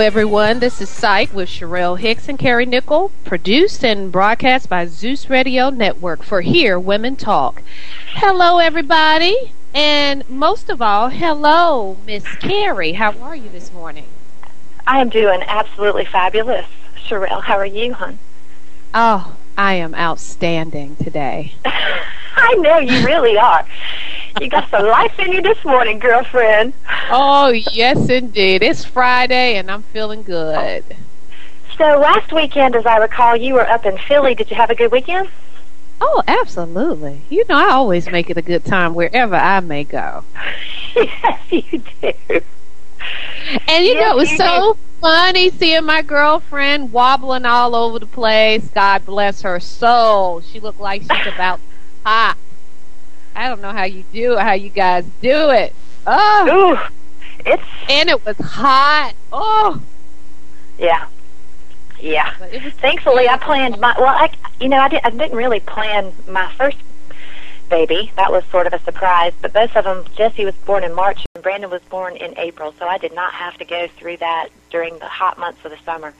everyone. This is Psyched with Sherelle Hicks and Carrie Nickel, produced and broadcast by Zeus Radio Network for Here Women Talk. Hello, everybody, and most of all, hello, Miss Carrie. How are you this morning? I am doing absolutely fabulous. Sherelle, how are you, hon? Oh, I am outstanding today. I know you really are. You got some life in you this morning, girlfriend. Oh, yes, indeed. It's Friday, and I'm feeling good. So last weekend, as I recall, you were up in Philly. Did you have a good weekend? Oh, absolutely. You know, I always make it a good time wherever I may go. yes, you do. And you Yes, know, it was you so funny seeing my girlfriend wobbling all over the place. God bless her soul. She looked like she's about to pop. I don't know how you do how you guys do it. Oh, Ooh, it's and it was hot. Oh, yeah, yeah. but it was Thankfully, I planned my well. I you know I, did, I didn't really plan my first baby. That was sort of a surprise. But both of them, Jesse was born in March and Brandon was born in April, so I did not have to go through that during the hot months of the summer.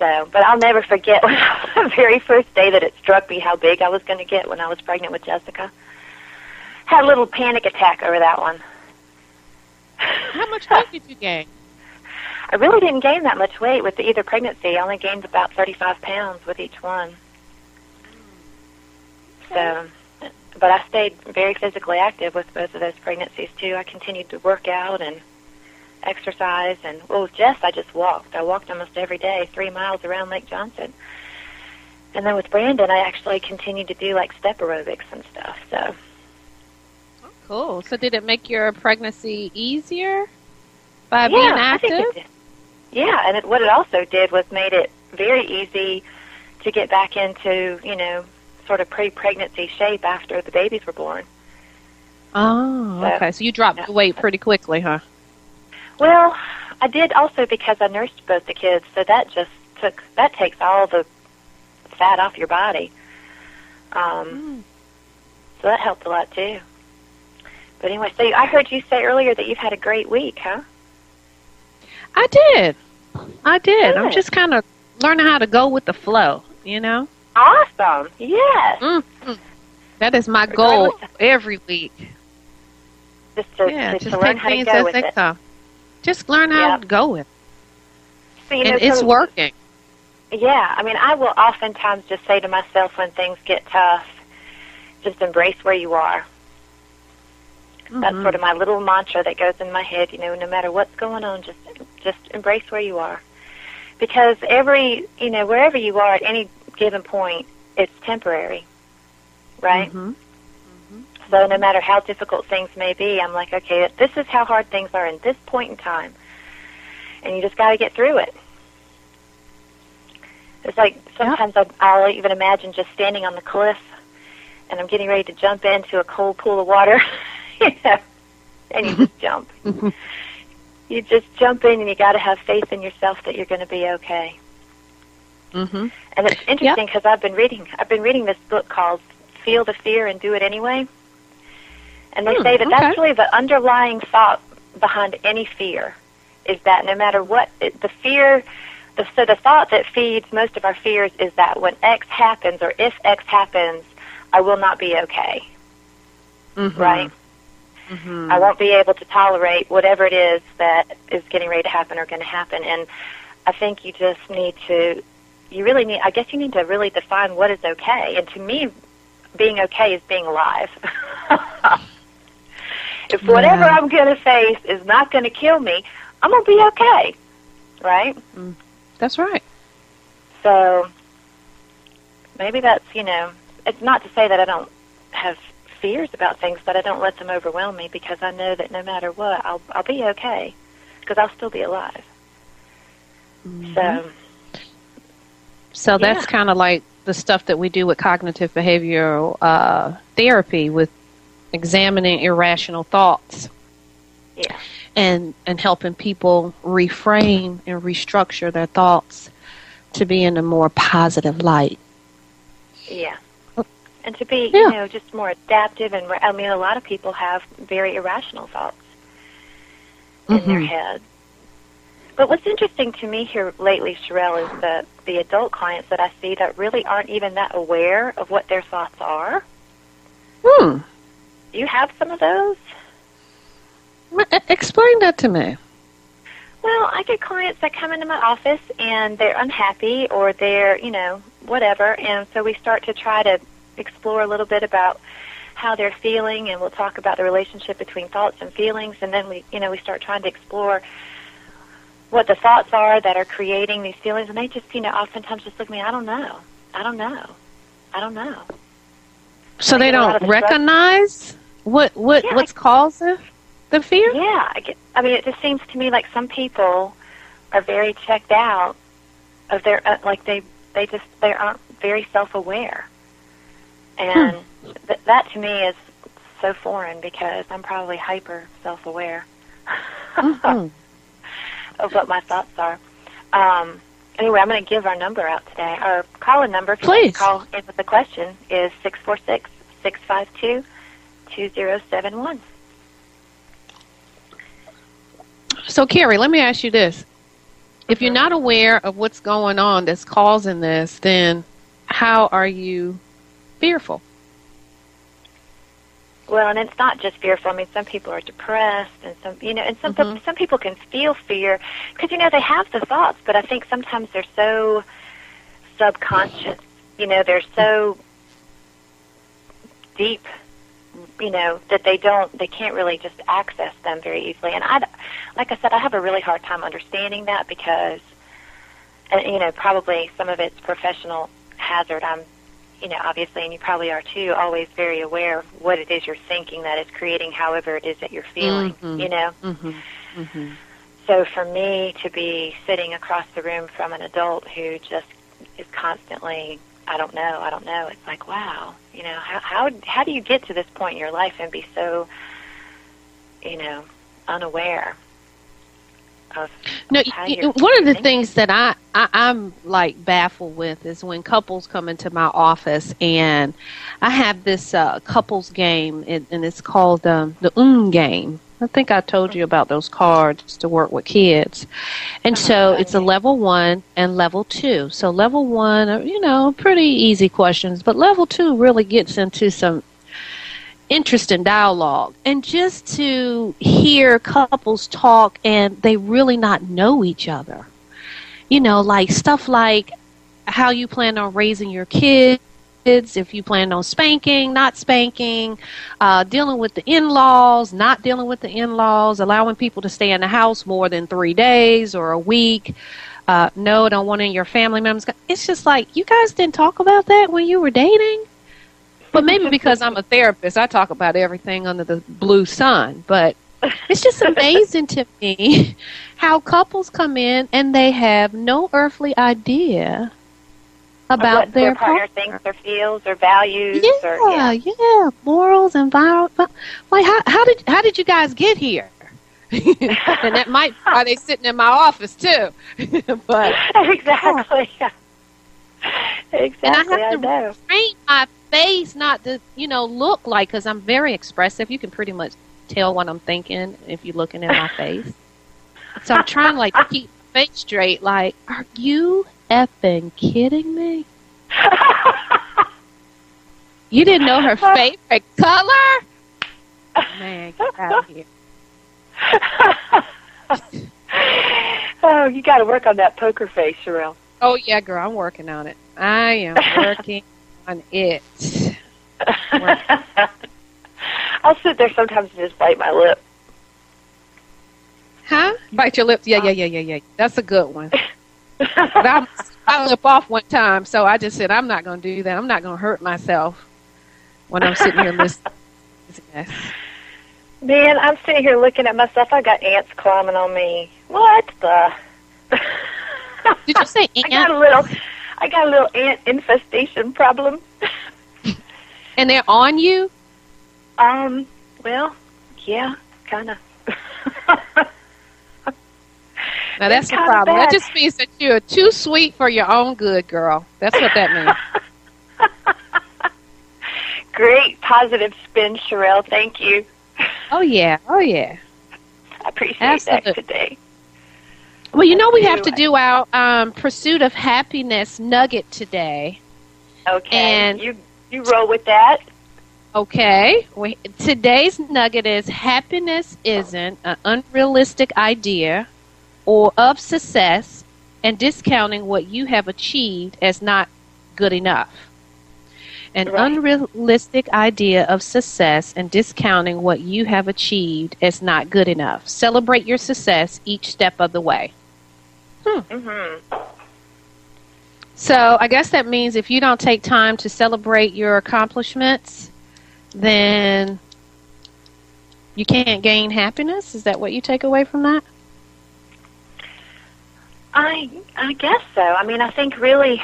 So, but I'll never forget when the very first day that it struck me how big I was going to get when I was pregnant with Jessica. Had a little panic attack over that one. How much weight did you gain? I really didn't gain that much weight with either pregnancy. I only gained about 35 pounds with each one. So, but I stayed very physically active with both of those pregnancies too. I continued to work out and exercise, and well, with Jess, I just walked. I walked almost every day, three miles around Lake Johnson. And then with Brandon, I actually continued to do like step aerobics and stuff. So, Cool. So, did it make your pregnancy easier by yeah, being active? think it did. Yeah, and it, what it also did was made it very easy to get back into, you know, sort of pre-pregnancy shape after the babies were born. Oh, So- okay. So you dropped Yeah. the weight pretty quickly, huh? Well, I did also because I nursed both the kids, so that just took that takes all the fat off your body. Um, so that helped a lot too. But anyway, so I heard you say earlier that you've had a great week, huh? I did. I did. I'm just kind of learning how to go with the flow, you know? Awesome. Yes. mm That is my goal every week. Just to, yeah, just just to learn how to go as with they it. come. Just learn how Yep. to go with it. So, you know, And it's so- working. Yeah, I mean, I will oftentimes just say to myself when things get tough, just embrace where you are. That's Mhm. sort of my little mantra that goes in my head. You know, no matter what's going on, just just embrace where you are, because every you know wherever you are at any given point, it's temporary, right? Mhm. So no matter how difficult things may be, I'm like, okay, this is how hard things are in this point in time, and you just got to get through it. It's like sometimes I, I'll even imagine just standing on the cliff, and I'm getting ready to jump into a cold pool of water, you know, and you just jump. Mhm. You just jump in, and you got to have faith in yourself that you're going to be okay. Mhm. And it's interesting because I've been reading I've been reading this book called Feel the Fear and Do It Anyway. And they Hmm, say that okay. that's really the underlying thought behind any fear is that no matter what it, the fear the, so the thought that feeds most of our fears is that when X happens or if X happens, I will not be okay, Mhm. right? Mhm. I won't be able to tolerate whatever it is that is getting ready to happen or going to happen. And I think you just need to, you really need, I guess you need to really define what is okay. And to me, being okay is being alive. if whatever Yeah. I'm going to face is not going to kill me, I'm going to be okay, right? That's right. So maybe that's, you know, it's not to say that I don't have fears about things, but I don't let them overwhelm me because I know that no matter what, I'll I'll be okay because I'll still be alive. So So that's Yeah. kind of like the stuff that we do with cognitive behavioral uh, therapy with examining irrational thoughts yeah, and and helping people reframe and restructure their thoughts to be in a more positive light. yeah. And to be, Yeah. you know, just more adaptive and I mean, a lot of people have very irrational thoughts in their Mhm. head. But what's interesting to me here lately, Sherelle, is that the adult clients that I see that really aren't even that aware of what their thoughts are. Hmm. Do you have some of those? Explain that to me. Well, I get clients that come into my office and they're unhappy or they're, you know, whatever, and so we start to try to explore a little bit about how they're feeling and we'll talk about the relationship between thoughts and feelings and then we, you know, we start trying to explore what the thoughts are that are creating these feelings and they just, you know, oftentimes just look at me, I don't know. I don't know. I don't know. So they get a lot don't recognize what what Yeah, what's causing the fear? Yeah, I, get, I mean, it just seems to me like some people are very checked out of their uh, like they they just they aren't very self aware, and th- that to me is so foreign because I'm probably hyper self aware Mhm. of what my thoughts are. Um, anyway, I'm going to give our number out today. Our call-in number, if Please. to call in with a question, is six four six six five two two zero seven one. So, Carrie, let me ask you this. If you're not aware of what's going on that's causing this, then how are you fearful? Well, and it's not just fearful. I mean, some people are depressed, and some, you know, and some Mhm. some people can feel fear because you know they have the thoughts, but I think sometimes they're so subconscious. You know, they're so deep. You know that they don't, they can't really just access them very easily. And I, like I said, I have a really hard time understanding that because, and you know, probably some of it's professional hazard. I'm you know, obviously, and you probably are too, always very aware of what it is you're thinking that is creating however it is that you're feeling, Mhm. you know? Mm-hmm. Mm-hmm. So for me to be sitting across the room from an adult who just is constantly, I don't know, I don't know, it's like, wow, you know, how, how, how do you get to this point in your life and be so, you know, unaware of No, how you're one of the things that I, I I'm like baffled with is when couples come into my office and I have this uh, couples game and, and it's called um, the Um game. I think I told you about those cards to work with kids, and so it's a level one and level two. So level one, are, you know, pretty easy questions, but level two really gets into some interesting dialogue. And just to hear couples talk and they really not know each other. You know like stuff like how you plan on raising your kids if you plan on spanking not spanking uh, dealing with the in-laws not dealing with the in-laws allowing people to stay in the house more than three days or a week uh, no don't want any of your family members it's just like you guys didn't talk about that when you were dating but maybe because I'm a therapist, I talk about everything under the blue sun. But it's just amazing to me how couples come in and they have no earthly idea about what their, their partner thinks or feels or values or Yeah, yeah, morals and viral. Like how how did how did you guys get here? and that might are they sitting in my office too. but exactly. Yeah. Exactly, and I have I to know. my face not to, you know, look like because I'm very expressive. You can pretty much tell what I'm thinking if you're looking at my face. So I'm trying like to keep my face straight. Like, are you effing kidding me? You didn't know her favorite color? Man, get out of here. oh, you got to work on that poker face, Sherelle. Oh yeah, girl, I'm working on it. I am working on it. I'll sit there sometimes and just bite my lip. Huh? Bite your lips. Yeah, yeah, yeah, yeah, yeah. That's a good one. But I, I lip off one time, so I just said I'm not going to do that. I'm not going to hurt myself when I'm sitting here listening. Yes. Man, I'm sitting here looking at myself. I got ants climbing on me. What the? Did you say I got a little. I got a little ant infestation problem. And they're on you? Um. Well, yeah, kind of. Now that's the problem. That just means that you're too sweet for your own good, girl. That's what that means. Great positive spin, Sherelle. Thank you. Oh yeah. Oh yeah. I appreciate Absolutely. that today. Well, you know we have to do our um, pursuit of happiness nugget today. Okay. And you you roll with that. Okay. We, today's nugget is happiness isn't an unrealistic idea or of success and discounting what you have achieved as not good enough. An Right. unrealistic idea of success and discounting what you have achieved as not good enough. Celebrate your success each step of the way. Mhm. So I guess that means if you don't take time to celebrate your accomplishments, then you can't gain happiness. Is that what you take away from that? I I guess so. I mean, I think really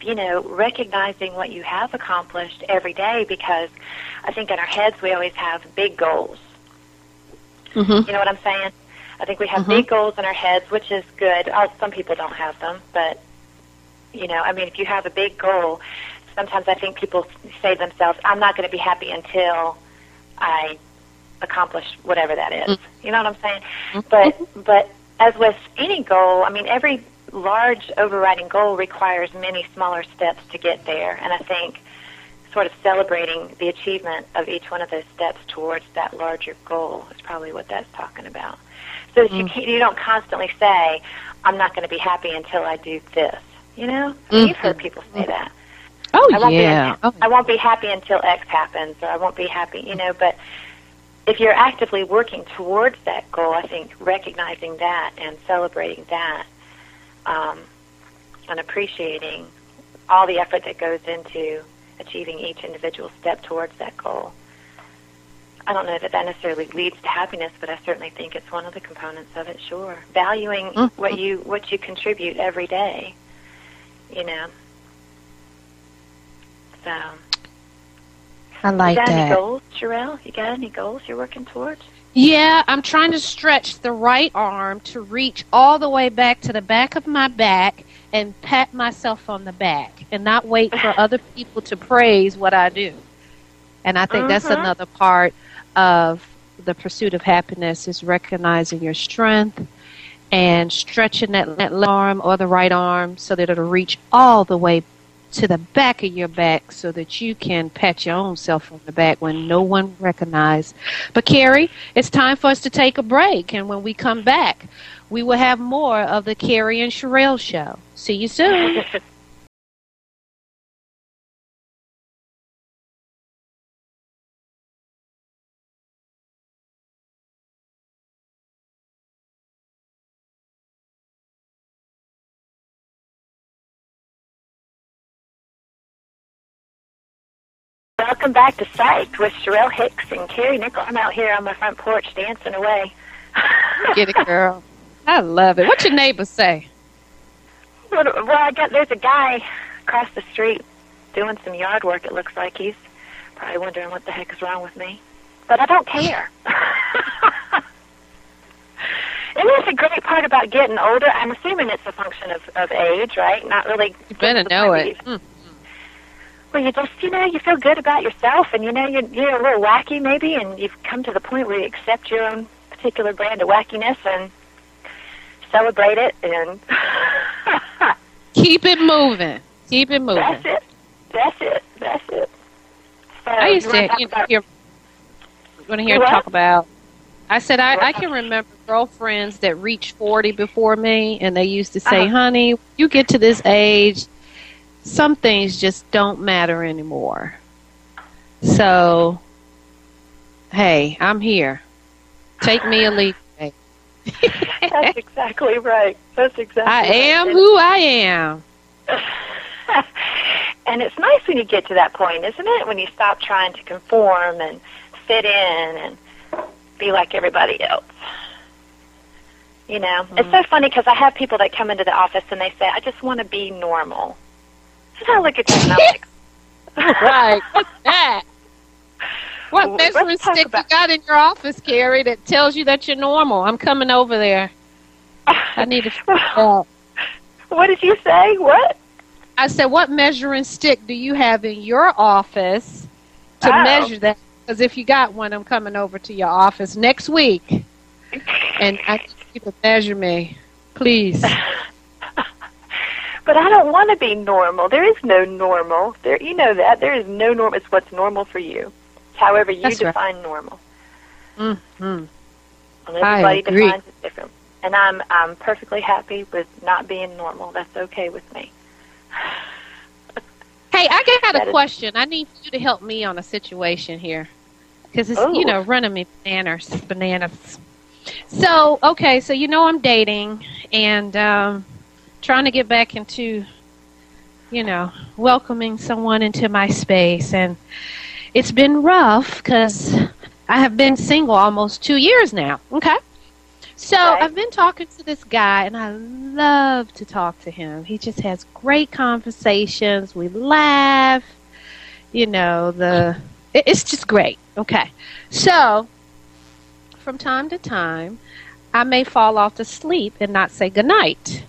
you know, recognizing what you have accomplished every day because I think in our heads we always have big goals. Mm-hmm. You know what I'm saying? I think we have Mhm. big goals in our heads, which is good. Uh, Some people don't have them, but you know, I mean, if you have a big goal, sometimes I think people say to themselves, "I'm not going to be happy until I accomplish whatever that is." You know what I'm saying? But but as with any goal, I mean, every large overriding goal requires many smaller steps to get there, and I think sort of celebrating the achievement of each one of those steps towards that larger goal is probably what that's talking about. So that you Mm. you don't constantly say, "I'm not going to be happy until I do this." You know, mean, you've heard people say that. Oh I won't yeah. Be, Oh, I won't be happy until X happens, or I won't be happy. You know, but if you're actively working towards that goal, I think recognizing that and celebrating that, um, and appreciating all the effort that goes into achieving each individual step towards that goal. I don't know that that necessarily leads to happiness, but I certainly think it's one of the components of it. Sure, valuing Mhm. what you what you contribute every day. You know. So. I like you got any goals, Sherelle? You got any goals you're working towards? Yeah, I'm trying to stretch the right arm to reach all the way back to the back of my back and pat myself on the back and not wait for other people to praise what I do. And I think that's Mhm. another part of the pursuit of happiness is recognizing your strength and stretching that, that left arm or the right arm so that it'll reach all the way to the back of your back so that you can pat your own self on the back when no one recognizes. But Carrie, it's time for us to take a break, and when we come back, we will have more of the Carrie and Sherelle show. See you soon. Welcome back to Psyched with Sherelle Hicks and Carrie Nickel. I'm out here on my front porch dancing away. Get it, girl. I love it. What your neighbors say? Well, well, I got there's a guy across the street doing some yard work. It looks like he's probably wondering what the heck is wrong with me, but I don't care. Isn't this a great part about getting older? I'm assuming it's a function of, of age, right? Not really. You better know it. Mm. Well, you just, you know, you feel good about yourself, and you know, you're, you're a little wacky maybe, and you've come to the point where you accept your own particular brand of wackiness and celebrate it, and Keep it moving. Keep it moving. that's it. That's it. That's it. So, I used to you know, hear, want to hear what? talk about. I said I, I can remember girlfriends that reached forty before me, and they used to say, Uh-huh. "Honey, you get to this age, some things just don't matter anymore." So, hey, I'm here. Take me or leave me. That's exactly right. That's exactly. I right. am And- who I am. and it's nice when you get to that point, isn't it? When you stop trying to conform and fit in and be like everybody else. You know, it's mm-hmm. so funny because I have people that come into the office and they say, "I just want to be normal." And I look at and I'm like, right. What's that? What Well, measuring stick about- you got in your office, Carrie, that tells you that you're normal? I'm coming over there. I need to out. What did you say? What? I said, what measuring stick do you have in your office to Oh. measure that? Because if you got one, I'm coming over to your office next week, and I need you to measure me, please. but I don't want to be normal. There is no normal. There, you know that there is no normal. It's what's normal for you. It's however you That's define right. normal. Mm-hmm. And I everybody agree. defines it different. And I'm I'm perfectly happy with not being normal. That's okay with me. Hey, I got That a is- question. I need you to help me on a situation here because it's Oh. you know running me bananas, bananas. So okay, so you know I'm dating and um, trying to get back into, you know, welcoming someone into my space, and it's been rough because I have been single almost two years now. Okay. So Right. I've been talking to this guy, and I love to talk to him. He just has great conversations. We laugh. You know, the it's just great. Okay, so from time to time, I may fall off to sleep and not say goodnight.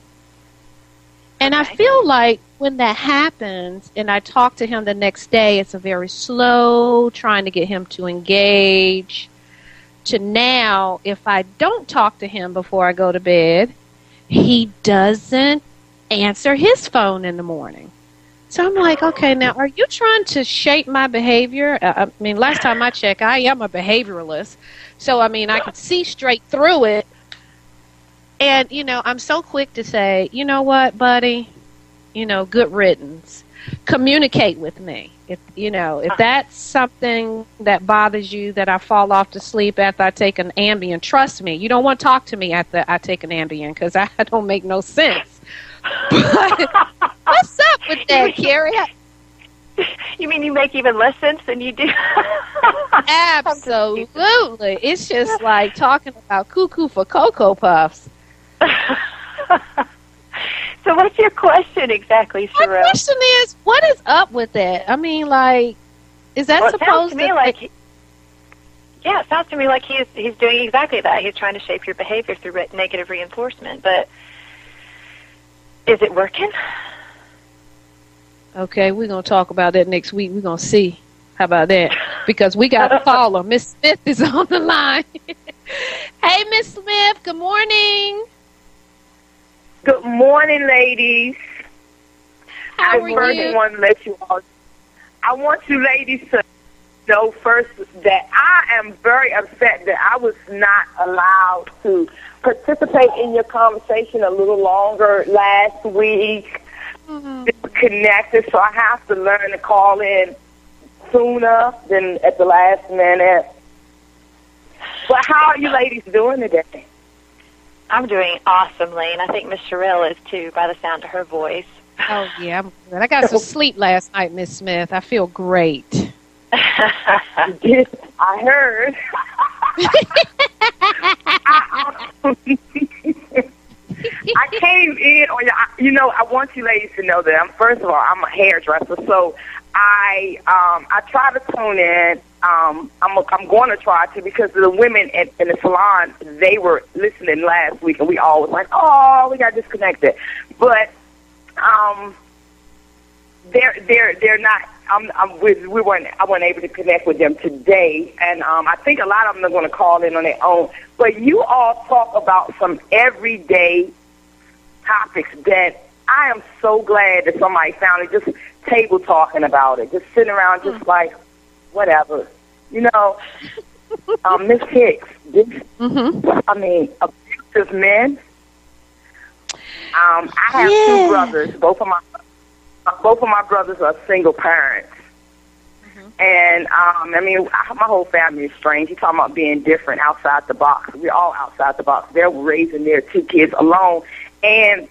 And I feel like when that happens, and I talk to him the next day, it's a very slow trying to get him to engage to now, if I don't talk to him before I go to bed, he doesn't answer his phone in the morning. So I'm like, okay, now are you trying to shape my behavior? Uh, I mean, last time I checked, I am a behavioralist. So, I mean, I could see straight through it. And, you know, I'm so quick to say, you know what, buddy? You know, good riddance. Communicate with me. If you know, if that's something that bothers you that I fall off to sleep after I take an Ambien, trust me, you don't want to talk to me after I take an Ambien because I don't make no sense. But what's up with that, Carrie? You mean you make even less sense than you do? Absolutely. It's just like talking about cuckoo for Cocoa Puffs. so what's your question exactly, My question is, what is up with that? I mean, like, is that well, supposed to me to like he- yeah, it sounds to me like he's he's doing exactly that. He's trying to shape your behavior through re- negative reinforcement. But is it working? Okay, we're gonna talk about that next week. We're gonna see. How about that? Because we got a caller. Miss Smith is on the line. hey, Miss Smith. Good morning. Good morning, ladies. How I are first want to let you all. I want you ladies to know first that I am very upset that I was not allowed to participate in your conversation a little longer last week. Mhm. We Connected, so I have to learn to call in sooner than at the last minute. But how are you ladies doing today? I'm doing awesomely, and I think Miss Sherelle is too, by the sound of her voice. Oh yeah, I'm good. I got some sleep last night, Miss Smith. I feel great. I heard. I came in on. You know, I want you ladies to know that I'm. First of all, I'm a hairdresser, so I um I try to tune in. Um, I'm I'm going to try to because the women in, in the salon they were listening last week, and we all was like, oh, we got disconnected, but um they're they're they're not. I'm, I'm we, we weren't. I wasn't able to connect with them today, and um, I think a lot of them are going to call in on their own. But you all talk about some everyday topics that I am so glad that somebody found it. Just table talking about it, just sitting around, just like whatever, you know. um, Miss Hicks, this, Mm-hmm. I mean, abusive men. Um, I have Yeah. two brothers. Both of my both of my brothers are single parents. And um, I mean, I, my whole family is strange. You talking about being different, outside the box. We're all outside the box. They're raising their two kids alone, and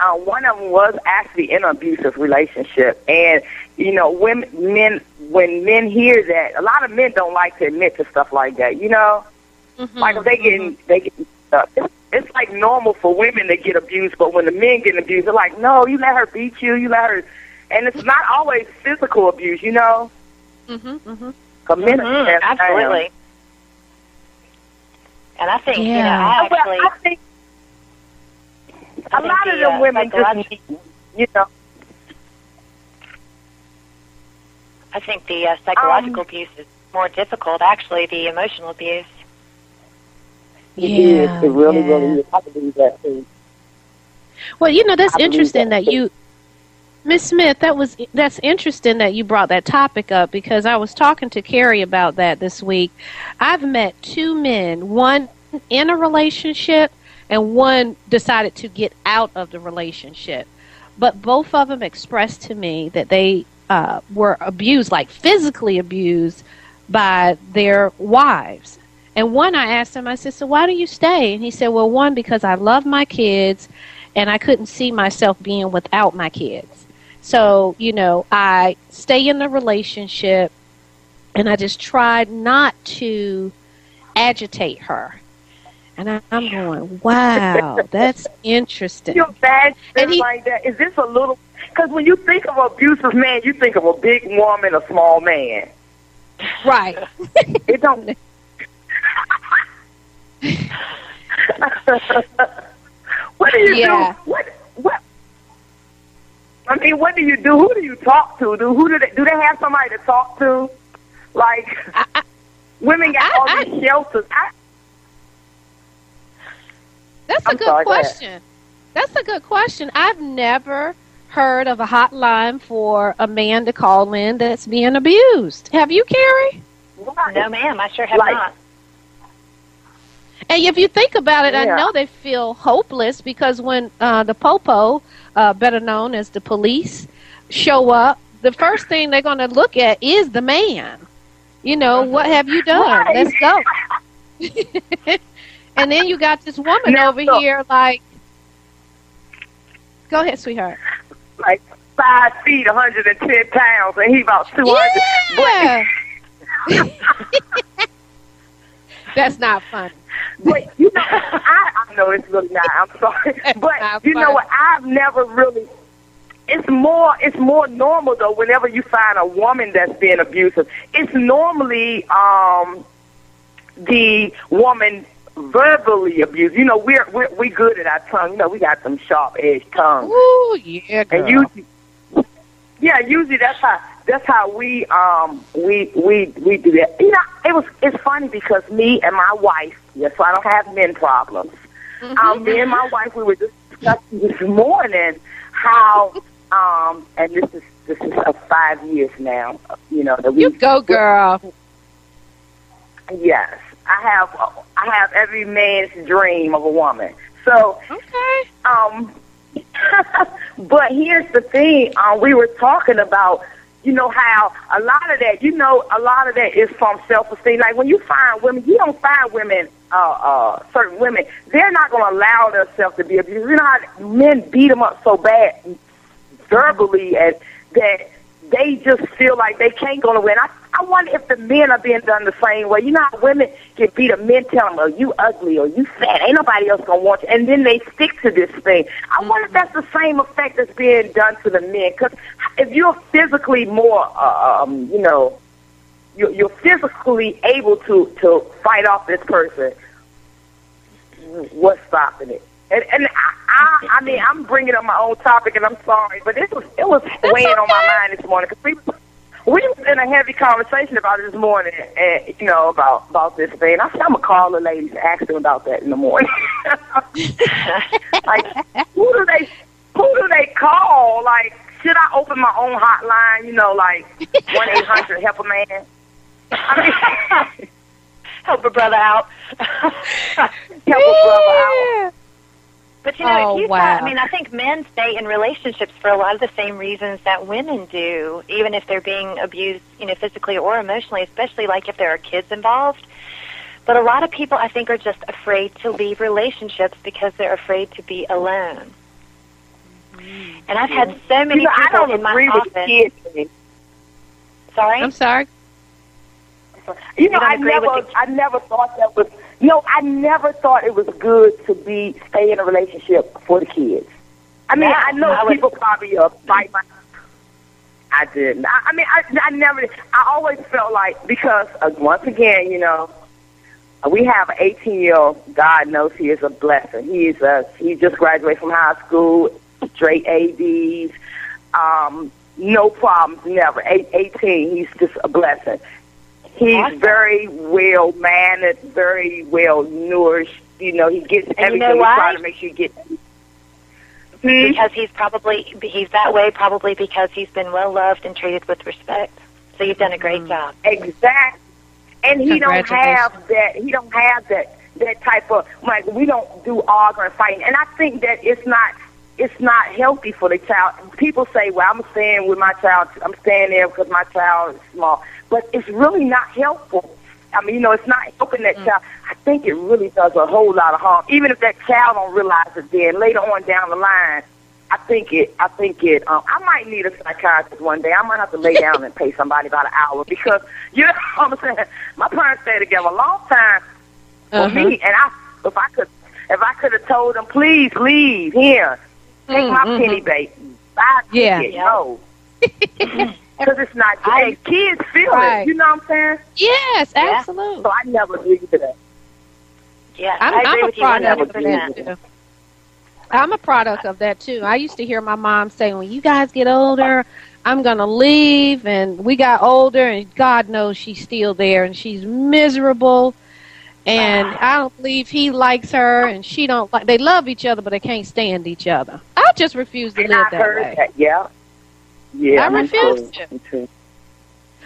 uh, one of them was actually in an abusive relationship. And you know, women, men, when men hear that, a lot of men don't like to admit to stuff like that. You know, Mm-hmm. like if they get they get uh, it's, it's like normal for women to get abused, but when the men get abused, they're like, no, you let her beat you, you let her, and it's not always physical abuse, you know. Mm-hmm. Mm-hmm. 'Cause men are Mhm, absolutely. And I think you know, Yeah. I actually, well, I think I a think lot of the, them uh, women just, you know, I think the uh, psychological Um, abuse is more difficult. Actually, the emotional abuse. yeah, is. It really, yeah. really is. I believe that too. Well, you know that's I interesting that. that you, Miss Smith. That was that's interesting that you brought that topic up because I was talking to Carrie about that this week. I've met two men, one in a relationship and one decided to get out of the relationship, but both of them expressed to me that they uh, were abused, like physically abused, by their wives. And one, I asked him, I said, So why do you stay? And he said, Well, one, because I love my kids and I couldn't see myself being without my kids. So, you know, I stay in the relationship and I just tried not to agitate her. And I'm going, wow, that's interesting. You imagine And he- like that? Is this a little? Because when you think of abusive man, you think of a big woman, a small man. Right. It don't. what do you Yeah. do? What? What? I mean, what do you do? Who do you talk to? Do who do they do? They have somebody to talk to? Like I, I, women got I- all these shelters. I, That's a I'm good sorry, go question. That's a good question. I've never heard of a hotline for a man to call in that's being abused. Have you, Carrie? No, ma'am, I sure have Like- not. And if you think about it, I know they feel hopeless because when uh, the popo, uh, better known as the police, show up, the first thing they're going to look at is the man. You know, what have you done? Right. Let's go. and then you got this woman Now, over look. here, like, go ahead, sweetheart. like five feet, 110 pounds, and he about 200. Yeah. That's not funny. But you know, I, I know it's really not. I'm sorry, but Not you know what? I've never really. It's more. It's more normal though. Whenever you find a woman that's being abusive, it's normally um the woman verbally abused. You know, we're we're we good at our tongue. You know, we got some sharp edged tongues. Ooh, yeah, girl. And usually, yeah, usually that's how that's how we um we we we do that. You know, it was it's funny because me and my wife, yes, so I don't have men problems. Mm-hmm. Um, me and my wife, we were just discussing this morning how um and this is this is uh, five years now. You know that we you go, girl. yes, I have I have every man's dream of a woman. So Okay. um, but here's the thing. Um, we were talking about, you know, how a lot of that, you know, a lot of that is from self-esteem. Like when you find women, you don't find women, uh, uh, certain women, they're not going to allow themselves to be abused. You know how men beat them up so bad verbally and that they just feel like they can't go nowhere. And I, I wonder if the men are being done the same way. You know how women can beat a men tell them, oh, you ugly or you fat. Ain't nobody else going to want you. And then they stick to this thing. I wonder if that's the same effect that's being done to the men. Because if you're physically more, uh, um, you know, you're, you're physically able to, to fight off this person, what's stopping it? And, and I, I, I mean, I'm bringing up my own topic, and I'm sorry, but this was it was weighing on my mind this morning because we we was in a heavy conversation about it this morning, and you know about about this thing. I said I'm gonna call the ladies and ask them about that in the morning. like, who do they who do they call? Like, should I open my own hotline? You know, like one eight hundred help a man. I mean, Help a brother out. help a brother out. Yeah. But you know, Oh, if you wow. thought, I mean, I think men stay in relationships for a lot of the same reasons that women do, even if they're being abused, you know, physically or emotionally, especially like if there are kids involved. But a lot of people, I think, are just afraid to leave relationships because they're afraid to be alone. Mm-hmm. And I've had so many You know, I people don't in my agree with kids. Sorry, I'm sorry. You know, don't I never, I never thought that was. No, I never thought it was good to be stay in a relationship for the kids. I mean, Yeah, I know I people probably uh, fight my. I didn't. I, I mean, I, I never. I always felt like because uh, once again, you know, we have an 18 year old. God knows he is a blessing. He's a. He just graduated from high school, straight ADs. Um, no problems, never. Eight, 18, he's just a blessing. He's Awesome. very well mannered, very well nourished, you know he gets you everything. know He's trying to make sure you get. Hmm? Because he's probably he's that way probably because he's been well loved and treated with respect. So you've done a great job. Exactly. And he don't have that. He don't have that that type of like we don't do arguing, and fighting. And I think that it's not it's not healthy for the child. People say, "Well, I'm staying with my child. I'm staying there because my child is small," but it's really not helpful. I mean, you know, it's not helping that child. I think it really does a whole lot of harm. Even if that child don't realize it, then later on down the line, I think it. I think it. Um, I might need a psychiatrist one day. I might have to lay down and pay somebody about an hour because you know what I'm saying. My parents stayed together a long time for Uh-huh. me, and I if I could if I could have told them, please leave here, take my Mm, penny bait, buy a Yeah. ticket, no, because it's not. I- kids feel Right. it. You know what I'm saying? Yes, Yeah. absolutely. So I never agreed to that. Yeah, I'm, I agree I'm a with you one product of that too. I'm a product of that too. I used to hear my mom say, "When you guys get older, I'm gonna leave." And we got older, and God knows she's still there, and she's miserable. And I don't believe he likes her, and she don't like. They love each other, but they can't stand each other. I just refuse to And live I that heard way. that. Yeah. Yeah. I refuse too. to. Too.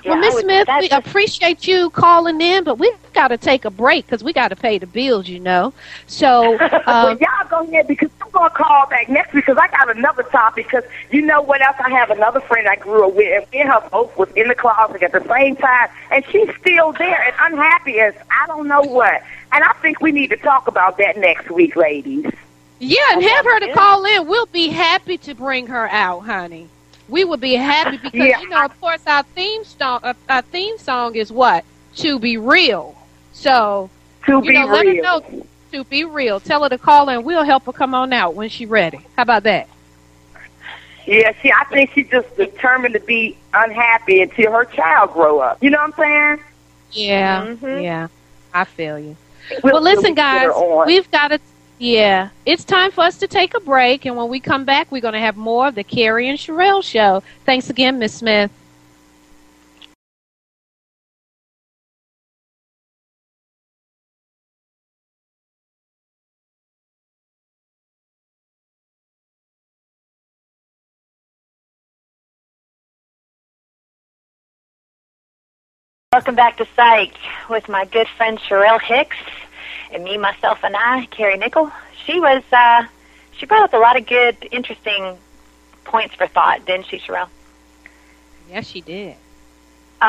well, Miss Smith, we just- appreciate you calling in, but we've got to take a break because we got to pay the bills, you know. So, well, um, y'all go ahead because I'm gonna call back next week because I got another topic. Because you know what else? I have another friend I grew up with, and me and her both was in the closet at the same time, and she's still there and unhappy as I don't know what. And I think we need to talk about that next week, ladies. Yeah, and have her to call in. We'll be happy to bring her out, honey. We would be happy because Yeah. you know, of course, our theme song, uh, our theme song is what to be real. So To be know, let her real. know to be real. Tell her to call in. We'll help her come on out when she's ready. How about that? Yeah, see, I think she's just determined to be unhappy until her child grow up. You know what I'm saying? Yeah, Mhm. yeah, I feel you. We'll well, listen, really put her guys, we've got to. Yeah, it's time for us to take a break, and when we come back, we're going to have more of the Carrie and Sherelle show. Thanks again, Miss Smith. Welcome back to Psyched with my good friend Sherelle Hicks and me, myself, and I, Carrie Nickel. She was, uh, she brought up a lot of good, interesting points for thought, didn't she, Sherelle? Yes, she did.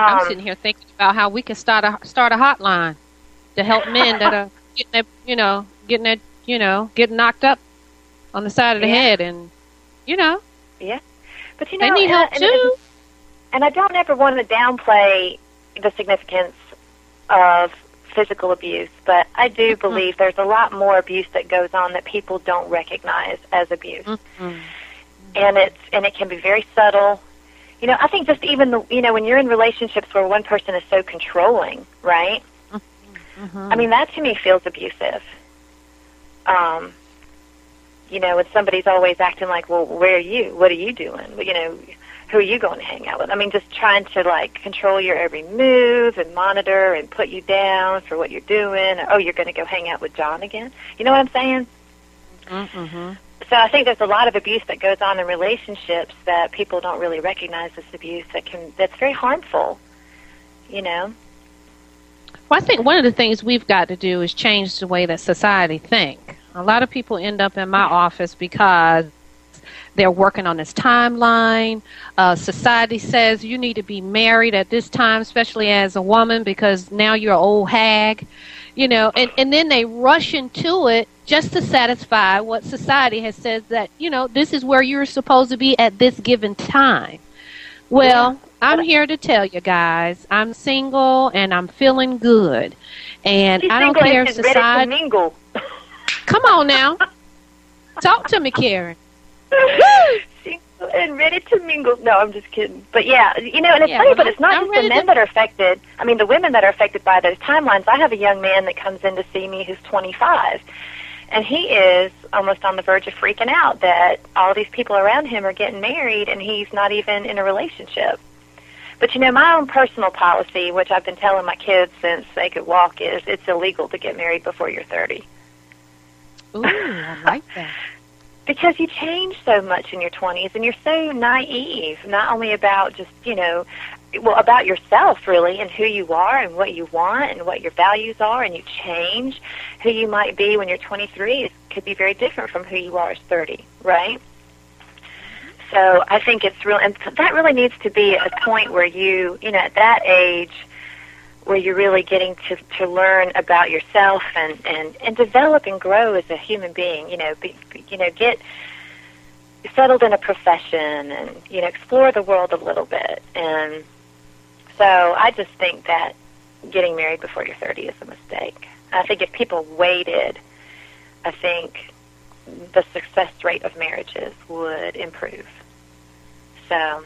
I'm Um, sitting here thinking about how we can start a start a hotline to help men that are getting their, you know, getting their, you know, getting knocked up on the side of the Yeah. head, and you know, yeah but you know, they need help and- too. And I don't ever want to downplay the significance of physical abuse, but I do believe there's a lot more abuse that goes on that people don't recognize as abuse. Mhm. and it's and it can be very subtle. You know, I think just even the you know when you're in relationships where one person is so controlling, right? Mhm. I mean, that to me feels abusive. Um, you know, when somebody's always acting like, "Well, where are you? What are you doing? You know, who are you going to hang out with?" I mean, just trying to like control your every move and monitor and put you down for what you're doing. oh, you're going to go hang out with John again. You know what I'm saying? Mhm. So I think there's a lot of abuse that goes on in relationships that people don't really recognize as abuse that can that's very harmful. You know. Well, I think one of the things we've got to do is change the way that society think. A lot of people end up in my office because they're working on this timeline. Uh, society says you need to be married at this time, especially as a woman, because now you're an old hag. You know, and, and then they rush into it just to satisfy what society has said that, you know, this is where you're supposed to be at this given time. Well, I'm here to tell you guys, I'm single and I'm feeling good. And She's I don't care if she's ready to society. mingle. Come on now. Talk to me, Karen. single and ready to mingle. No, I'm just kidding. But yeah, you know, and it's Yeah, funny, well, but it's not I'm just the men to- that are affected. I mean, the women that are affected by those timelines. I have a young man that comes in to see me who's 25. And he is almost on the verge of freaking out that all these people around him are getting married and he's not even in a relationship. But you know, my own personal policy, which I've been telling my kids since they could walk, is it's illegal to get married before you're 30. Ooh, I like that. Because you change so much in your 20s and you're so naive, not only about just, you know, well, about yourself really and who you are and what you want and what your values are and you change who you might be when you're 23 it could be very different from who you are as 30, right? So I think it's real, and that really needs to be a point where you, you know, at that age, where you're really getting to to learn about yourself and and and develop and grow as a human being. You know, be, you know, get settled in a profession and you know explore the world a little bit. And so I just think that getting married before you're 30 is a mistake. I think if people waited, I think the success rate of marriages would improve. So.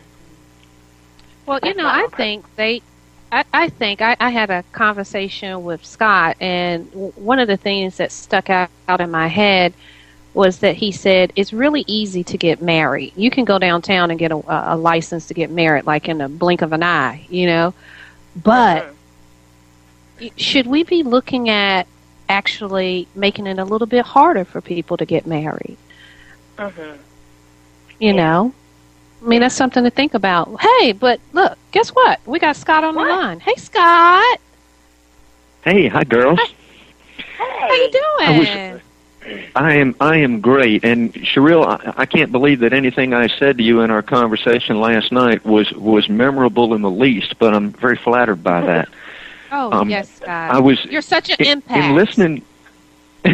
Well, you know, I think they I, I think I, I had a conversation with Scott, and w- one of the things that stuck out, out in my head was that he said it's really easy to get married. You can go downtown and get a, a license to get married, like in a blink of an eye, you know. But mm-hmm. should we be looking at actually making it a little bit harder for people to get married? Mm-hmm. You yeah. know, I mean, that's something to think about. Hey, but look, guess what? We got Scott on what? the line. Hey, Scott. Hey, hi, girls. Hey. How you doing? I, was, I am. I am great. And Cheryl, I, I can't believe that anything I said to you in our conversation last night was was memorable in the least. But I'm very flattered by that. oh um, yes, Scott. I was. You're such an in, impact. In listening.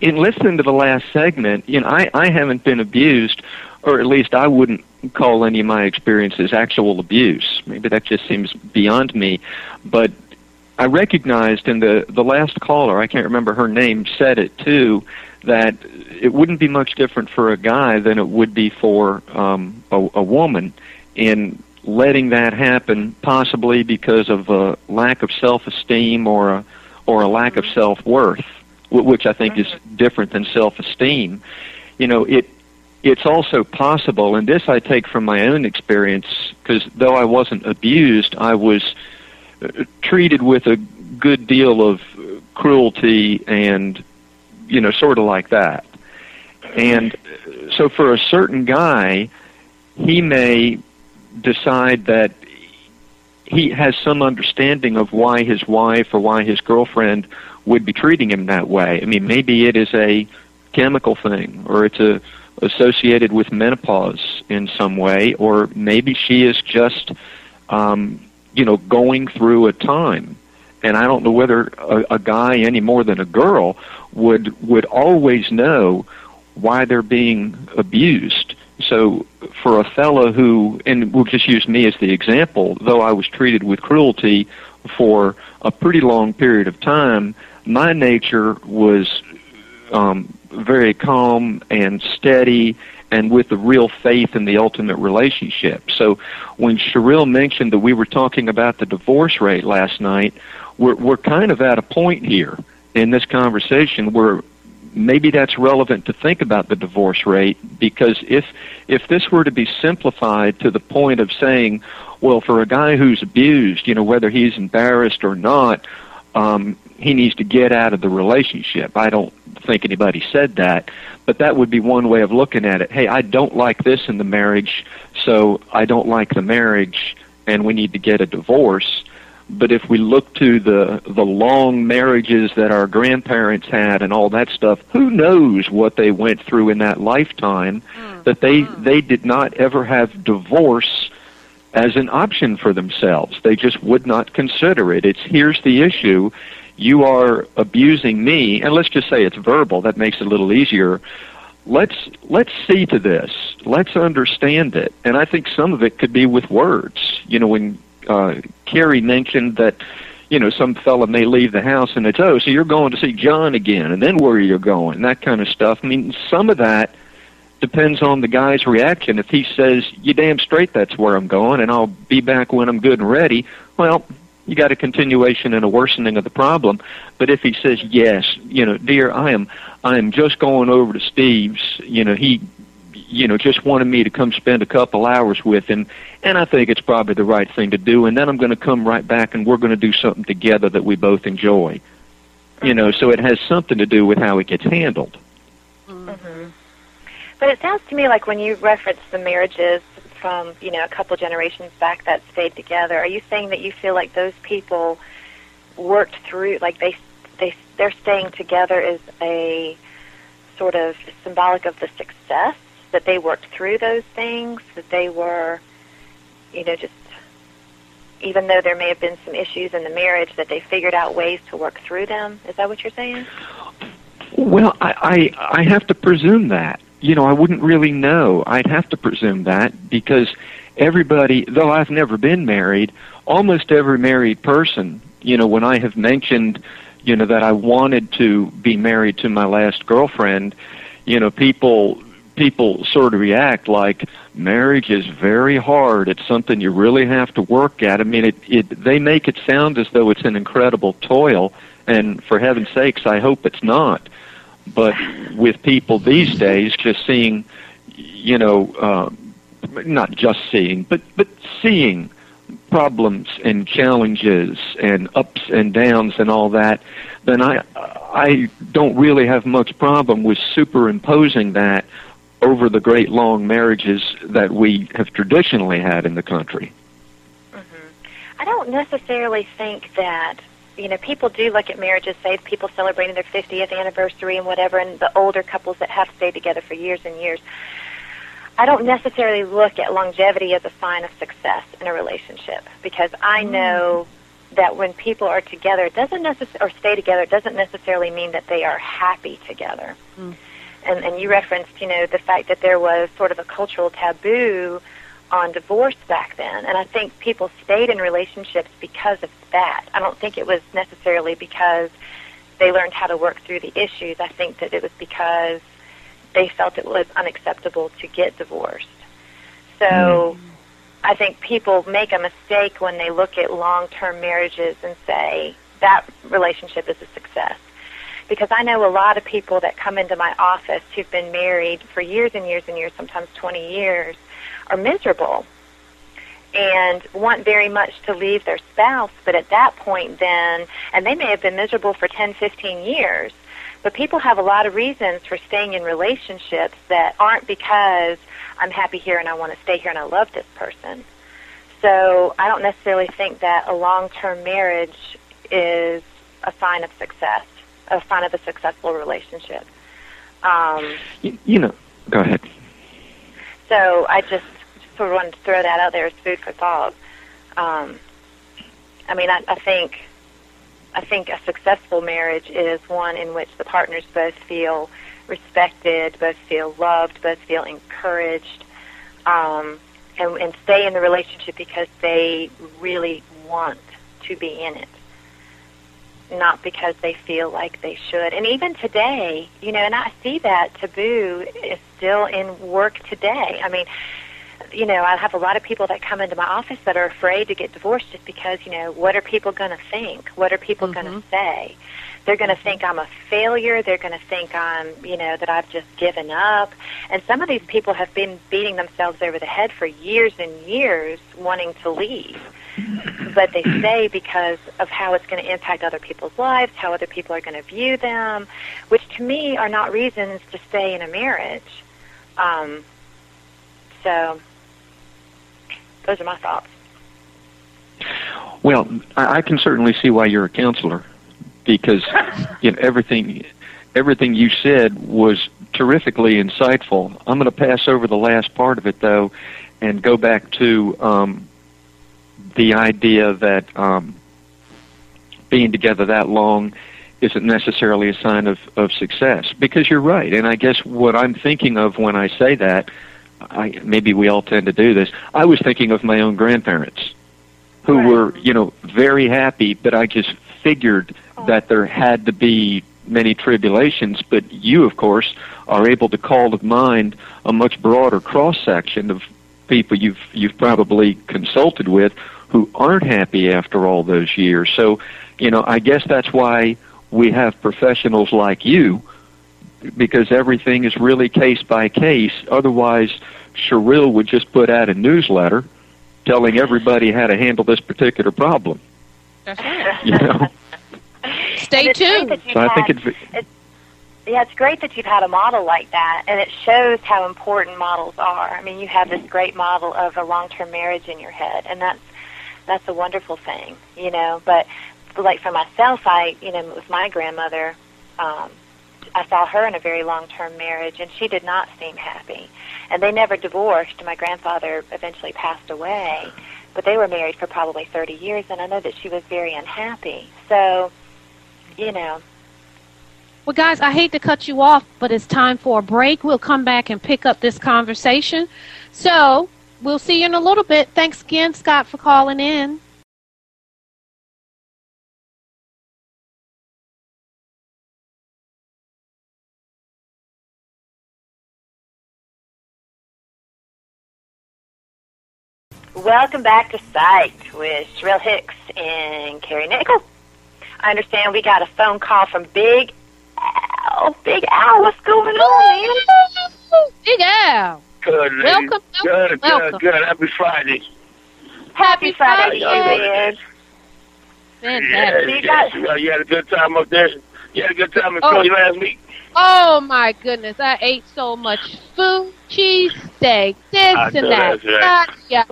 in listening to the last segment, you know, I, I haven't been abused or at least I wouldn't call any of my experiences actual abuse. Maybe that just seems beyond me. But I recognized in the, the last caller, I can't remember her name, said it too, that it wouldn't be much different for a guy than it would be for um, a, a woman in letting that happen, possibly because of a lack of self-esteem or a, or a lack of self-worth, which I think is different than self-esteem. You know, it it's also possible, and this I take from my own experience, because though I wasn't abused, I was uh, treated with a good deal of cruelty and, you know, sort of like that. And so for a certain guy, he may decide that he has some understanding of why his wife or why his girlfriend would be treating him that way. I mean, maybe it is a chemical thing or it's a associated with menopause in some way, or maybe she is just, um, you know, going through a time. And I don't know whether a, a guy any more than a girl would would always know why they're being abused. So for a fellow who, and we'll just use me as the example, though I was treated with cruelty for a pretty long period of time, my nature was um, very calm and steady and with a real faith in the ultimate relationship. So when Cheryl mentioned that we were talking about the divorce rate last night, we're, we're kind of at a point here in this conversation where maybe that's relevant to think about the divorce rate because if if this were to be simplified to the point of saying, well, for a guy who's abused, you know, whether he's embarrassed or not, um, he needs to get out of the relationship. I don't think anybody said that, but that would be one way of looking at it. Hey, I don't like this in the marriage, so I don't like the marriage, and we need to get a divorce. But if we look to the the long marriages that our grandparents had and all that stuff, who knows what they went through in that lifetime mm. that they mm. they did not ever have divorce as an option for themselves. They just would not consider it. It's here's the issue you are abusing me, and let's just say it's verbal, that makes it a little easier. Let's let's see to this. Let's understand it. And I think some of it could be with words. You know, when uh, Carrie mentioned that, you know, some fella may leave the house and it's, oh, so you're going to see John again, and then where you're going, that kind of stuff. I mean, some of that depends on the guy's reaction. If he says, you damn straight that's where I'm going, and I'll be back when I'm good and ready, well, you got a continuation and a worsening of the problem. But if he says yes, you know, dear, I am I am just going over to Steve's. You know, he you know just wanted me to come spend a couple hours with him, and I think it's probably the right thing to do. And then I'm going to come right back, and we're going to do something together that we both enjoy. You know, so it has something to do with how it gets handled. Mm-hmm. But it sounds to me like when you reference the marriages from you know a couple generations back that stayed together, are you saying that you feel like those people worked through, like they they they're staying together is a sort of symbolic of the success that they worked through those things, that they were, you know, just even though there may have been some issues in the marriage, that they figured out ways to work through them. Is that what you're saying? Well, I, I I have to presume that. You know, I wouldn't really know. I'd have to presume that because everybody, though I've never been married, almost every married person, you know, when I have mentioned, you know, that I wanted to be married to my last girlfriend, you know, people people sort of react like marriage is very hard. It's something you really have to work at. I mean, it, it they make it sound as though it's an incredible toil, and for heaven's sakes, I hope it's not. But with people these days, just seeing, you know, uh, not just seeing, but but seeing problems and challenges and ups and downs and all that, then I I don't really have much problem with superimposing that over the great long marriages that we have traditionally had in the country. Mm-hmm. I don't necessarily think that you know people do look at marriages, say people celebrating their 50th anniversary and whatever, and the older couples that have stayed together for years and years. I don't necessarily look at longevity as a sign of success in a relationship because I mm. know that when people are together, it doesn't necessarily or stay together, it doesn't necessarily mean that they are happy together. Mm and, and you referenced, you know, the fact that there was sort of a cultural taboo on divorce back then. And I think people stayed in relationships because of that. I don't think it was necessarily because they learned how to work through the issues. I think that it was because they felt it was unacceptable to get divorced. So mm. I think people make a mistake when they look at long term marriages and say that relationship is a success because I know a lot of people that come into my office who've been married for years and years and years, sometimes 20 years, are miserable and want very much to leave their spouse, but at that point then, and they may have been miserable for 10, 15 years, but people have a lot of reasons for staying in relationships that aren't because I'm happy here and I want to stay here and I love this person. So I don't necessarily think that a long-term marriage is a sign of success a sign of a successful relationship. Um, you, you know, go ahead. So I just sort wanted to throw that out there as food for thought. Um, I mean, I, I think I think a successful marriage is one in which the partners both feel respected, both feel loved, both feel encouraged, um, and, and stay in the relationship because they really want to be in it not because they feel like they should. And even today, you know, and I see that taboo is still in work today. I mean, you know, I have a lot of people that come into my office that are afraid to get divorced just because, you know, what are people going to think? What are people mm-hmm. going to say? They're going to think I'm a failure. They're going to think I'm, you know, that I've just given up. And some of these people have been beating themselves over the head for years and years wanting to leave but they stay because of how it's going to impact other people's lives, how other people are going to view them, which to me are not reasons to stay in a marriage. Um, so, those are my thoughts. Well, I can certainly see why you're a counselor, because you know, everything everything you said was terrifically insightful. I'm going to pass over the last part of it though, and go back to um, the idea that um, being together that long isn't necessarily a sign of, of success because you're right. And I guess what I'm thinking of when I say that, I, maybe we all tend to do this. I was thinking of my own grandparents who right. were, you know, very happy, but I just figured oh. that there had to be many tribulations. But you, of course, are able to call to mind a much broader cross section of people you've you've probably consulted with who aren't happy after all those years. So, you know, I guess that's why we have professionals like you because everything is really case by case. Otherwise, Sherrill would just put out a newsletter telling everybody how to handle this particular problem. That's right. You know. Stay it's tuned. that you've So I think had- it's Yeah, it's great that you've had a model like that, and it shows how important models are. I mean, you have this great model of a long-term marriage in your head, and that's that's a wonderful thing, you know. But like for myself, I, you know, with my grandmother, um, I saw her in a very long-term marriage, and she did not seem happy. And they never divorced. My grandfather eventually passed away, but they were married for probably 30 years, and I know that she was very unhappy. So, you know, Well, guys, I hate to cut you off, but it's time for a break. We'll come back and pick up this conversation. So, we'll see you in a little bit. Thanks again, Scott, for calling in. Welcome back to Psyched with Sherelle Hicks and Carrie Nickel. I understand we got a phone call from Big Al. Big Al, what's going on, man? Big Al. Good, lady. Welcome, Good, welcome. good, good. Happy Friday. Happy Friday, Friday. man. Fantastic. you got- you, you had a good time up there. You had a good time in Oh. Philly last week. Oh my goodness, I ate so much food, cheese steak, this I and know that. that's right.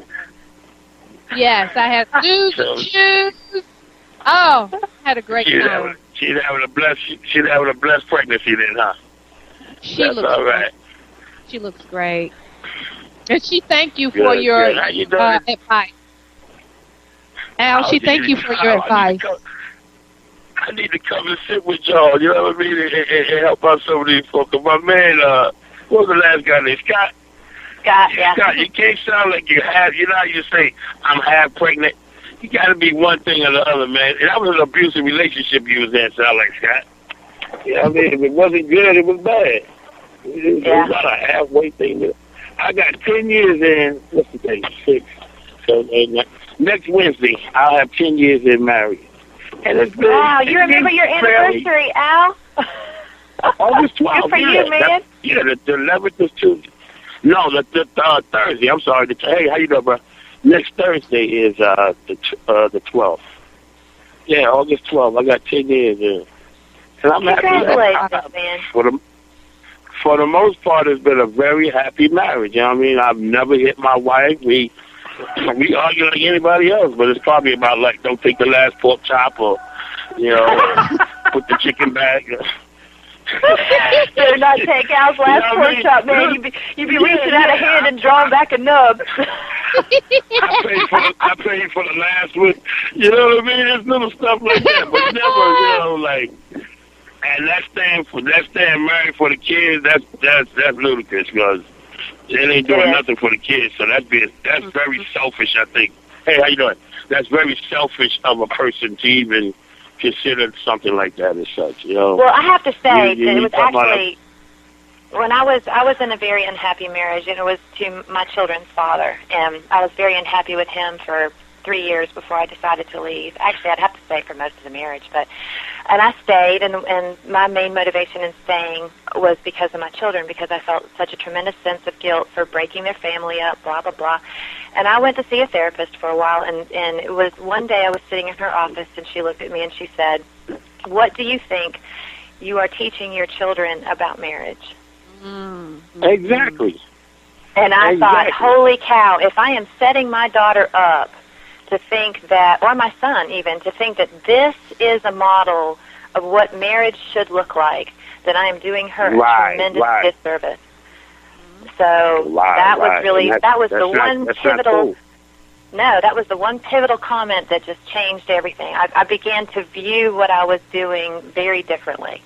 Yes, I had So- and shoes. Oh, had a great She's time. having, she's having a blessed, she's having a blessed pregnancy then, huh? She That's looks all right. she looks great. And she thank you for Good, your good. You uh, advice. Al, Oh, she thanked you for your I need advice. I need to come and sit with y'all, you know what I mean, and, and, and help out some of these folks. My man, uh, what was the last guy named Scott? Scott, yeah. Scott, you can't sound like you have. You know how you say I'm half pregnant. You got to be one thing or the other, man. And that was an abusive relationship you was in. Sound like Scott. You know what I mean? If it wasn't good, it was bad. It was, Yeah. not a halfway thing. I got ten years in. What's the thing? Six. So uh, next Wednesday, I'll have ten years in marriage. And it's been, Wow, you it's remember your fairly- anniversary, Al? August 12th. Good for yeah. you, man. That- yeah, the, the 11th is Tuesday. No, the, the uh, Thursday. I'm sorry. The, hey, how you doing, bro? Next Thursday is uh, the uh, the 12th. Yeah, August 12th. I got 10 years in. And I'm happy. Congratulations, man. For the, for the most part, it's been a very happy marriage. You know what I mean? I've never hit my wife. We we argue like anybody else, but it's probably about like don't take the last pork chop or, you know, put the chicken back. Better not take Al's last You know I pork chop, man. You'd be, you'd be Yeah, reaching out a yeah. hand and drawing back a nub. I paid for the, I paid for the last one. You know what I mean? It's little stuff like that, but never, you know, like. And that's stand for that stand married for the kids. That's that's that's ludicrous because they ain't doing Yeah. nothing for the kids. So that's that's very mm-hmm. selfish. I think. Hey, how you doing? That's very selfish of a person to even consider something like that as such. You know. Well, I have to say You- you- that it was about actually when I was I was in a very unhappy marriage, and it was to my children's father, and I was very unhappy with him for three years before I decided to leave. Actually, I'd have to say for most of the marriage, but and I stayed, and and my main motivation in staying was because of my children, because I felt such a tremendous sense of guilt for breaking their family up, blah blah blah. And I went to see a therapist for a while, and and it was one day I was sitting in her office, and she looked at me and she said, "What do you think you are teaching your children about marriage?" Mm. Exactly. And I thought, holy cow, if I am setting my daughter up to think that, or my son even, to think that this is a model of what marriage should look like, that I am doing her Right, a tremendous right. disservice. So Right, that was really, And that was the not- one pivotal, cool. no, that was the one pivotal comment that just changed everything. I, I began to view what I was doing very differently.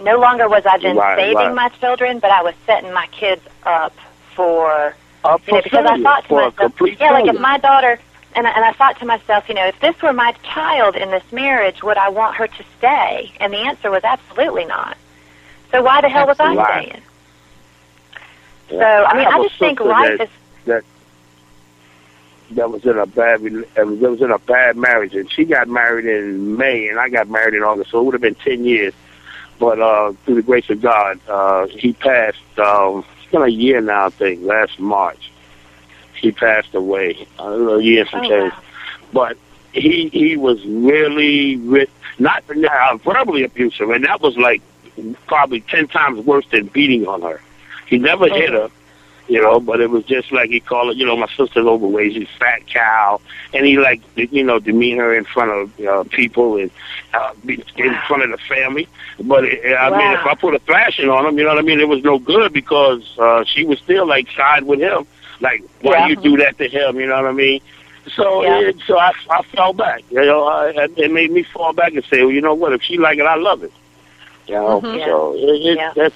No longer was I then Right, saving my children, but I was setting my kids up for Up you know, for because I thought to myself, yeah, like if my daughter, and I- and I thought to myself, you know, if this were my child in this marriage, would I want her to stay? And the answer was absolutely not. So why the hell was I staying? So I mean, I, I just think life that- is. that that was in a bad that was in a bad marriage, and she got married in May, and I got married in August, so it would have been ten years. But uh, through the grace of God, uh, he passed. Um, it's been a year now, I think. Last March, he passed away. A year some Oh, change. wow. But he he was really with not uh, verbally abusive, and that was like probably ten times worse than beating on her. He never Oh. hit her, you know, but it was just like he called it, you know, my sister's overweight, she's fat cow, and he like you know demean her in front of uh, people and uh, in front of the family. But it, I mean, if I put a thrashing on him, you know what I mean, it was no good because uh, she was still like side with him. Like, why Yeah. you do that to him? You know what I mean? So, Yeah. it, so I, I fell back. You know, I, it made me fall back and say, well, you know what? If she like it, I love it. You know, Mhm. so it, it, Yeah. that's.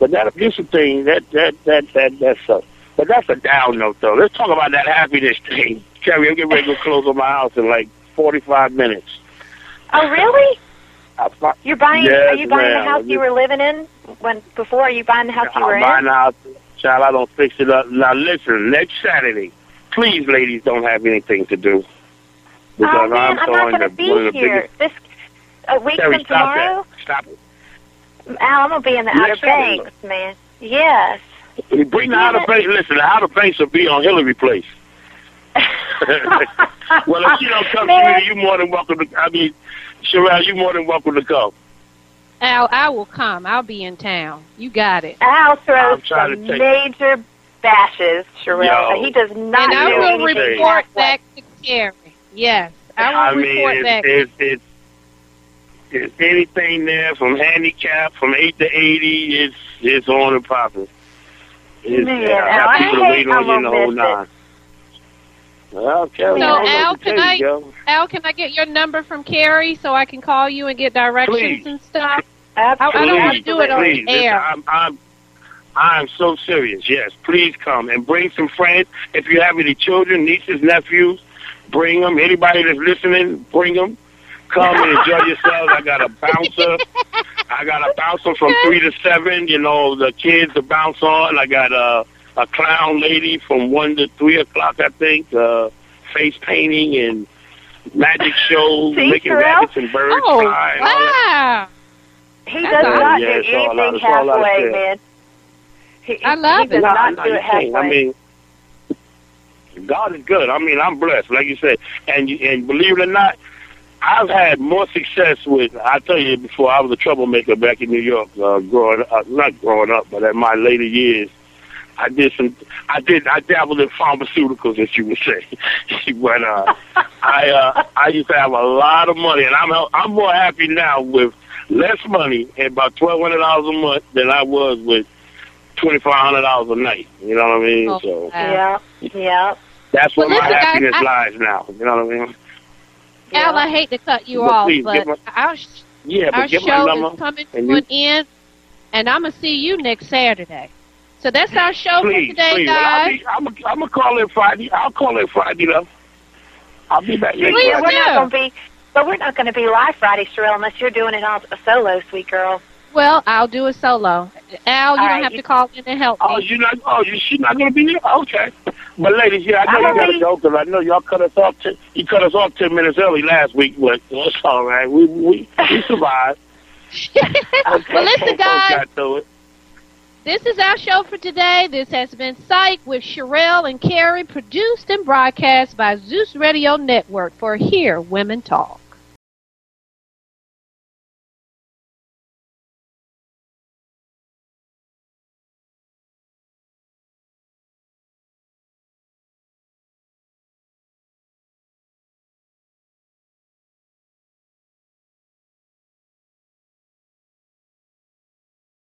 But that abusive thing, that that that that that sucks. But that's a down note, though. Let's talk about that happiness thing. Carrie, I'm getting ready to close on my house in like 45 minutes. Oh, really? You're buying? Yes, are you buying ma'am. the house you were living in when before? Are you buying the house you were I'm buying in? out. Child, I don't fix it up. Now listen, next Saturday, please, ladies, don't have anything to do. Oh, because Oh man, I'm I'm not going to be the here. biggest. This a week Terry, from stop tomorrow. that. Stop it. Al, I'm gonna be in the Outer Banks, man. Yes. Bring the Outer. Banks. Listen, the Outer Banks will be on Hillary Place. well, if you don't come Man. to me, you more than welcome to. I mean, Sherelle, you more than welcome to come. Al, I will come. I'll be in town. You got it. Al throws I'm trying some to take- major bashes, Sherelle. Yo. He does not and I will anything report halfway. back to Carrie. Yes, I will I mean, report it's, back. it's, it's, it's anything there from handicap from eight to eighty. It's it's on and popping. It's, Man, yeah, I Al, I got people to hate wait on the I'm gonna whole miss nine. Well, So, I Al, can I- you. Al, can I get your number from Carrie so I can call you and get directions Please. and stuff? Absolutely. I don't want to do it on please, air. I'm, I'm, I'm so serious. Yes, please come and bring some friends. If you have any children, nieces, nephews, bring them. Anybody that's listening, bring them. Come and enjoy yourselves. I got a bouncer. I got a bouncer from three to seven. You know, the kids to bounce on. I got a a clown lady from one to three o'clock. I think. Uh, face painting and magic shows, See, making Terrell? rabbits and birds Oh, fly. and all that. wow. He does all. not Yeah, do it's all out- anything it's all halfway, man. He, I love he it. does No, not no, do you it can't. halfway. I mean, God is good. I mean, I'm blessed, like you said, and you, and believe it or not, I've had more success with. I tell you, before I was a troublemaker back in New York, uh, growing up, not growing up, but in my later years, I did some. I did. I dabbled in pharmaceuticals, as you would say. but uh, I uh, I used to have a lot of money, and I'm I'm more happy now with less money and about twelve hundred dollars a month than I was with twenty five hundred dollars a night. You know what I mean? Oh, so wow. Yeah, yeah. that's where Well, my listen, guys, happiness I- lies now. You know what I mean? Al, yeah. I hate to cut you But off, please, but give my- our, Yeah, but get my show number. is coming to an end, and I'm going to see you next Saturday. So that's our show Please, for today, please. Well, I'll guys. be, I'm gonna call it Friday. I'll call it Friday though. I'll be back next Please yeah, we're not going to be, but we're not going to be live Friday, Sherelle, unless you're doing it on a solo, sweet girl. Well, I'll do a solo. Al, you All don't right, have you- to call in and help me. Oh, me. you're not. Oh, you she's not gonna be here. Okay. But ladies, yeah, I know I'm you gotta be- go because I know y'all cut us off. Ten, you cut us off ten minutes early last week, but it's all right. We we we survived. well, listen, guys. Got through it. This is our show for today. This has been Psyched with Sherelle and Carrie, produced and broadcast by Zeus Radio Network for Hear Women Talk.